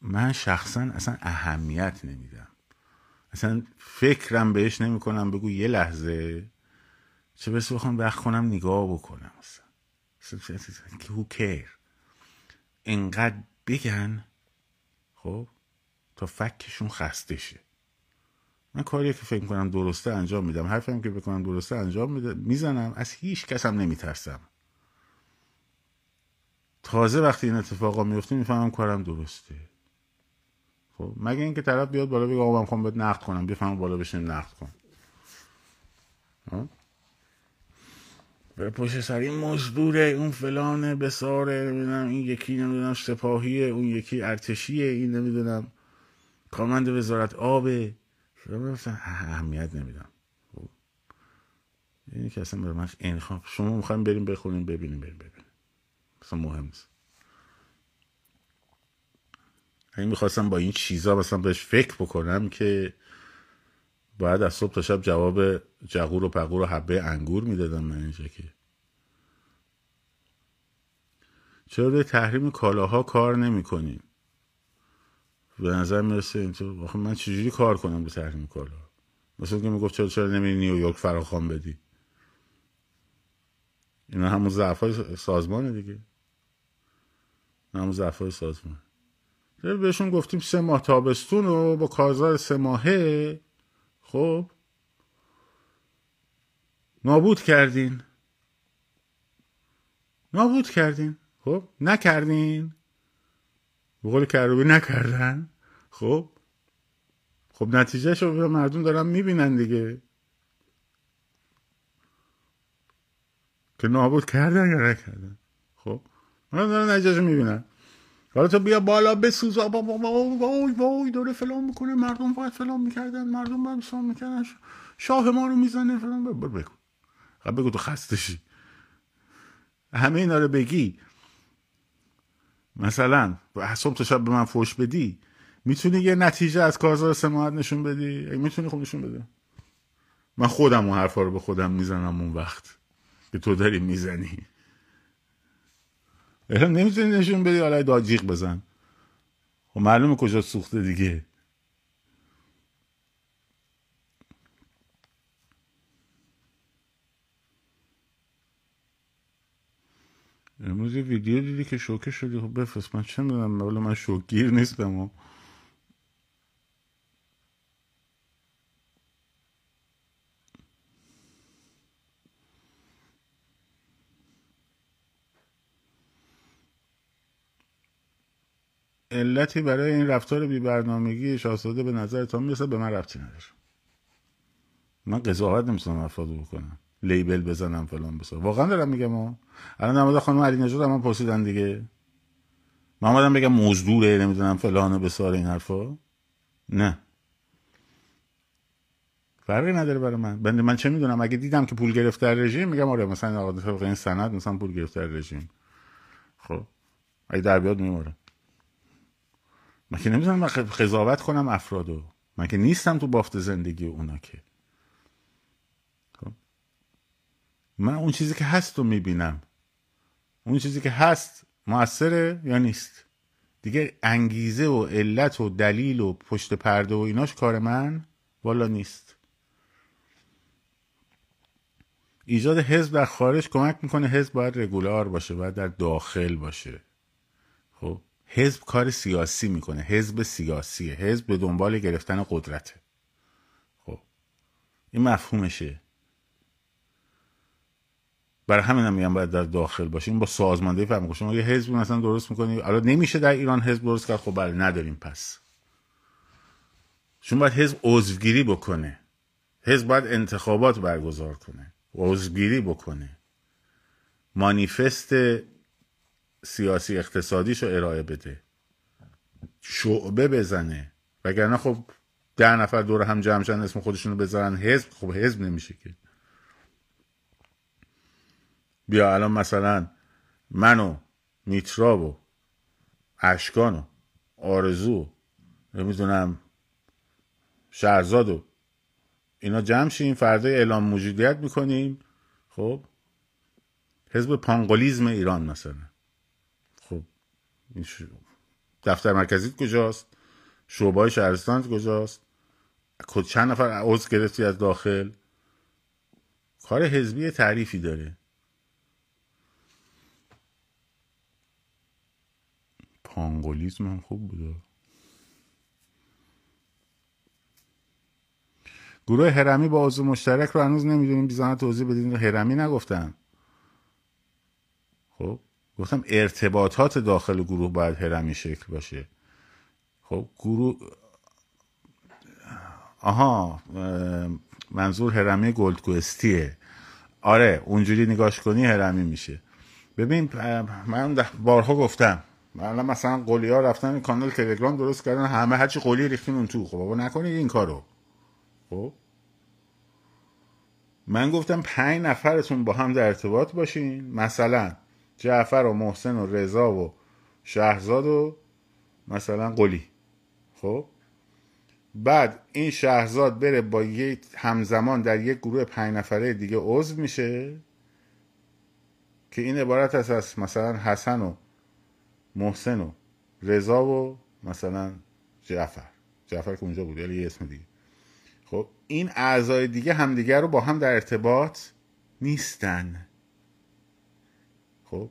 من شخصا اصلا اهمیت نمیدم. اصلا فکرم بهش نمی‌کنم بگو یه لحظه چه بسه بخوام وقت کنم نگاه بکنم. اصلا who care انقدر بگن خب؟ تا فکشون خسته شه. من کاری که فکر کنم درسته انجام میدم. حرفم که بکنم درسته انجام می‌زنم. از هیچ کس هم نمیترسم. تازه وقتی این اتفاقا میفته می‌فهمم کارم درسته. خب مگه اینکه طرف بیاد بالا بگه آقا من بهت نقد کنم. بفهم بالا بشین نقد کن. به پشت سر این مزدوره اون فلانه بساره نمی‌دونم این یکی نمی‌دونم سپاهیه اون یکی ارتشیه این نمی‌دونم کارمند وزارت آبه مثلا اهمیت نمیدم. خب. اینی که اصلا برای من شما می‌خوایم بریم بخونیم ببینیم بریم ببینیم. اصلا مهم نیست. این می‌خواستم با این چیزا مثلا بهش فکر بکنم که باید از صبح تا شب جواب جغور و پغور و حبه انگور می‌دادم من اینجا که. چرا به تحریم کالاها کار نمی به نظر می‌رسه اینطور آخه من چجوری کار کنم به تحریم کالا؟ مثل که می‌گفت چرا چرا نمیری نیویورک فراخوان بدی؟ اینا همون ضعف های سازمانه دیگه. همون ضعف های سازمان بهشون گفتیم سه ماه تابستون رو با کارزار سه ماهه. خب. نابود کردین. نابود کردین. خب. نکردین. به قول کروبی نکردن. خب؟ خب نتیجه شو مردم دارن می‌بینن دیگه. که نابود کردن یا نکردن. خب؟ من دارن نتیجه می‌بینن. حالا تو بیا بالا بسوز. وای وای داره فلان می‌کنه. مردم باید فلان می‌کردن. مردم باید فلان می‌کردن. شاه ما رو می‌زنه فلان. بگو. بگو بگو تو خستشی همه اینا رو بگی. مثلا صبح تا شب به من فوش بدی می‌تونی یه نتیجه از کارزار سماعت نشون بدی؟ می‌تونی خب نشون بده. من خودم اون حرفا رو به خودم می‌زنم اون وقت که تو داری می‌زنی. نمی‌تونی نشون بدی؟ حالا داجیق بزن. خب معلومه کجا سوخته دیگه. امروز یه ویدیو دیدی که شوکه شدی. خب بفرست. من چه می‌دونم؟ من شوکگیر نیستم. و علتی برای این رفتار بی برنامگی شاهزاده به نظر تا می‌رسه به من رفتی نداره. من قضاوت نمی‌تونم افراد بکنم. لیبل بزنم فلان بسا واقعا دارم میگم ها الان نماده خانم علی نجات من پرسیدن دیگه. من آمدم بگم مزدوره نمی‌دونم فلانه بسار این حرفا. نه. فرقی نداره برای من. بنده من چه می‌دونم؟ اگه دیدم که پول گرفته در رژیم میگم آره مثلا آقا طبق این سند مثلا پول گرفته در رژیم. خب. اگه در بیاد میماره من که نمی‌تونم قضاوت کنم افرادو. من که نیستم تو بافت زندگی اونا که. من اون چیزی که هست رو می‌بینم. اون چیزی که هست موثره یا نیست؟ دیگه انگیزه و علت و دلیل و پشت پرده و ایناش کار من والا نیست. ایجاد حزب در خارج کمک می‌کنه حزب باید رگولار باشه باید در داخل باشه. خب حزب کار سیاسی می‌کنه حزب سیاسیه حزب به دنبال گرفتن قدرته. خب این مفهومشه. برای همین هم میگم باید در داخل باشیم. با سازماندهی فهم شما یه حزب مثلا درست می‌کنی الان نمیشه در ایران حزب درست کرد. خب بله نداریم. پس شما باید حزب عضوگیری بکنه. حزب باید انتخابات برگزار کنه. عضوگیری بکنه. مانیفست سیاسی اقتصادیشو ارائه بده. شعبه بزنه. وگرنه خب ده نفر دور هم جمع شدن اسم خودشونو بذارن. حزب خب حزب نمیشه که. بیا الان مثلا من و میترا و اشکان و آرزو نمی‌دونم شهرزاد و اینا جمع شیم فردا اعلام موجودیت می‌کنیم. خب؟ حزب پانگولیزم ایران مثلا. خب دفتر مرکزی کجاست؟ شعبه شهرستان کجاست؟ چند نفر عضو گرفتی از داخل؟ کار حزبی تعریفی داره. پانگولیزم هم خوب بوده. گروه هرمی با عضو مشترک رو هنوز نمی‌دونیم. بیزانه توضیح بدین. هرمی نگفتم خب گفتم ارتباطات داخل گروه باید هرمی شکل باشه. خب گروه آها منظور هرمی گلدکوستیه آره اونجوری نگاش کنی هرمی میشه. ببین من بارها گفتم. من مثلا قولی ها رفتن کانال تلگرام درست کردن همه هرچی قولی ریختین اون تو. خب بابا نکنید این کارو. خب؟ من گفتم پنج نفرتون با هم در ارتباط باشین. مثلا جعفر و محسن و رضا و شهرزاد و مثلا قلی. خب؟ بعد این شهرزاد بره با یک همزمان در یک گروه پنج نفره دیگه عضو میشه که این عبارت است از مثلا حسن و محسن و رضا و مثلا جعفر. جعفر که اونجا بود یعنی یه اسم دیگه. خب این اعضای دیگه همدیگه رو با هم در ارتباط نیستن. خب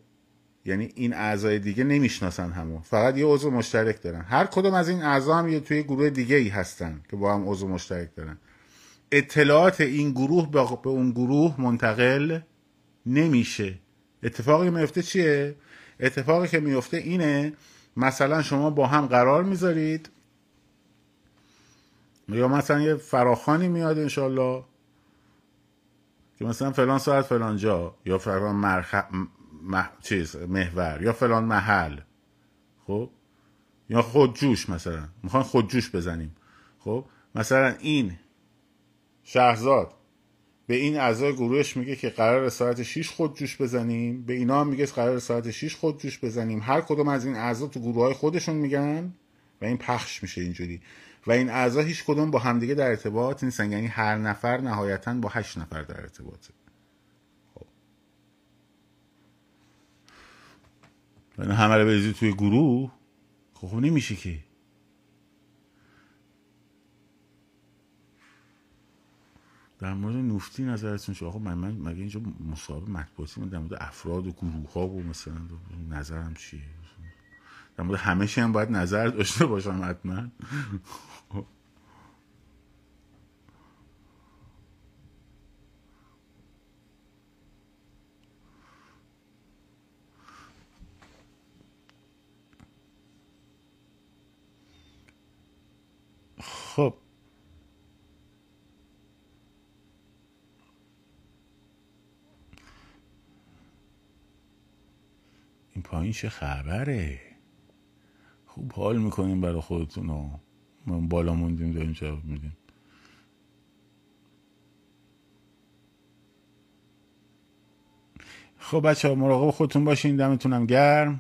یعنی این اعضای دیگه نمی‌شناسن همو. فقط یه عضو مشترک دارن. هر کدوم از این اعضا هم یه توی گروه دیگه ای هستن که با هم عضو مشترک دارن. اطلاعات این گروه به اون گروه منتقل نمیشه. اتفاقی میفته چیه؟ اتفاقی که میفته اینه مثلا شما با هم قرار می‌ذارید یا مثلا یه فراخانی میاد انشالله که مثلا فلان ساعت فلان جا یا فلان مرخ... چیز محور یا فلان محل خب؟ یا خودجوش مثلا می‌خوان خودجوش بزنیم خب؟ مثلا این شهرزاد به این اعضای گروهش میگه که قرار ساعت 6 خودجوش بزنیم. به اینا هم میگه قرار ساعت 6 خودجوش بزنیم. هر کدوم از این اعضا تو گروه های خودشون میگن و این پخش میشه اینجوری. و این اعضا هیچ کدوم با همدیگه در ارتباط نیستن. یعنی هر نفر نهایتا با هشت نفر در ارتباطه. خب. یعنی همه رو بریزی توی گروه خب, خب نمیشه که. در مورد نفتی نظرتون شو آقا من, من مگه اینجا مصاحبه مطبوعاتی من در مورد افراد و گروه ها و مثلا نظرم چیه؟ در مورد همه هم باید نظر داشته باشم حتما خب این چه خبره؟ خوب حال می‌کنیم برای خودتون و من بالا موندیم داریم جواب میدیم. خب بچه ها مراقب خودتون باشین دمتونم گرم.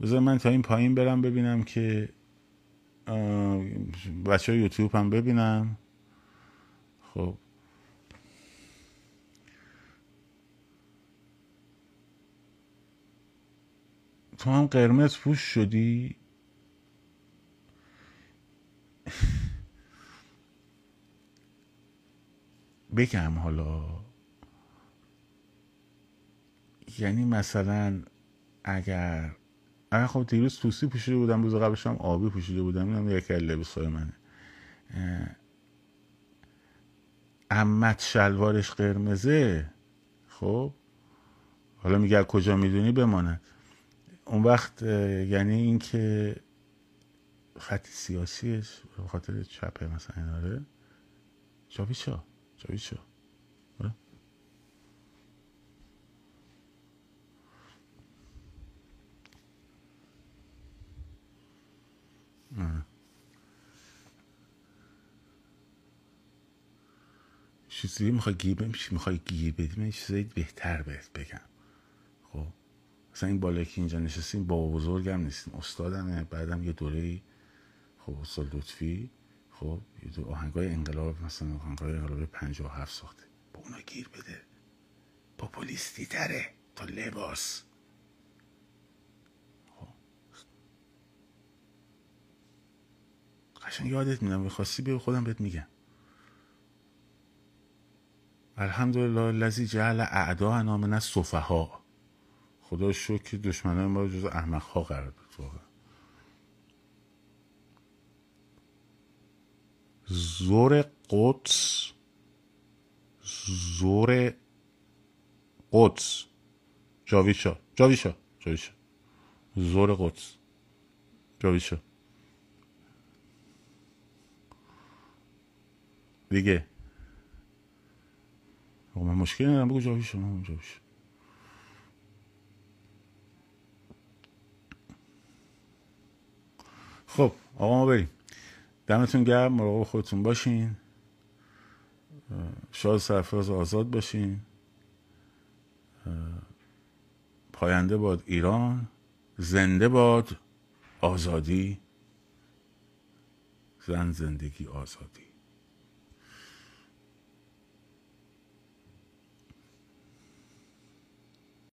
بذار من تا این پایین برم ببینم که بچه ها یوتیوب هم ببینم خب تو هم قرمز پوش شدی؟ بگم حالا. یعنی مثلا اگر اگر خب دیروز توسی پوشیده بودم روز قبلش هم آبی پوشیده بودم اینم یکی از لباسای منه. امت شلوارش قرمزه خب؟ حالا میگه کجا می‌دونی؟ بماند. اون وقت یعنی اینکه خط سیاسیش به خاطر چپه مثلا ایناره. چاوی چا چاوی چا چیزی می‌خوای گیر می‌خوای گیر بدی من چیزایی بهتر بهت بگم. مثلا این بالا که اینجا نشستیم با بزرگم نیستیم استادمه. بعدم یه دوره خب استاد لطفی. خب یه دو آهنگای انقلاب مثلا آهنگای انقلاب 57 ساخته. با اونا گیر بده. پوپولیستی تره. تا لباس. خب. قشنگ یادت میدم می‌خواستی بیا خودم بهت میگم. الحمدلله الذی جعل اعداءنا من السفها خدا شکر که دشمنان ما جز احمق ها قرار داد زور قدس زور قدس. جاویشا جاویشا جاویشا زور قدس. جاویشا دیگه. من مشکلی ندارم بگو جاویشا من جاویشا خب آقا ما بریم. دمتون گرم مراقب خودتون باشین. شاد سرفراز آزاد باشین. پاینده باد ایران زنده باد آزادی. زن زندگی آزادی.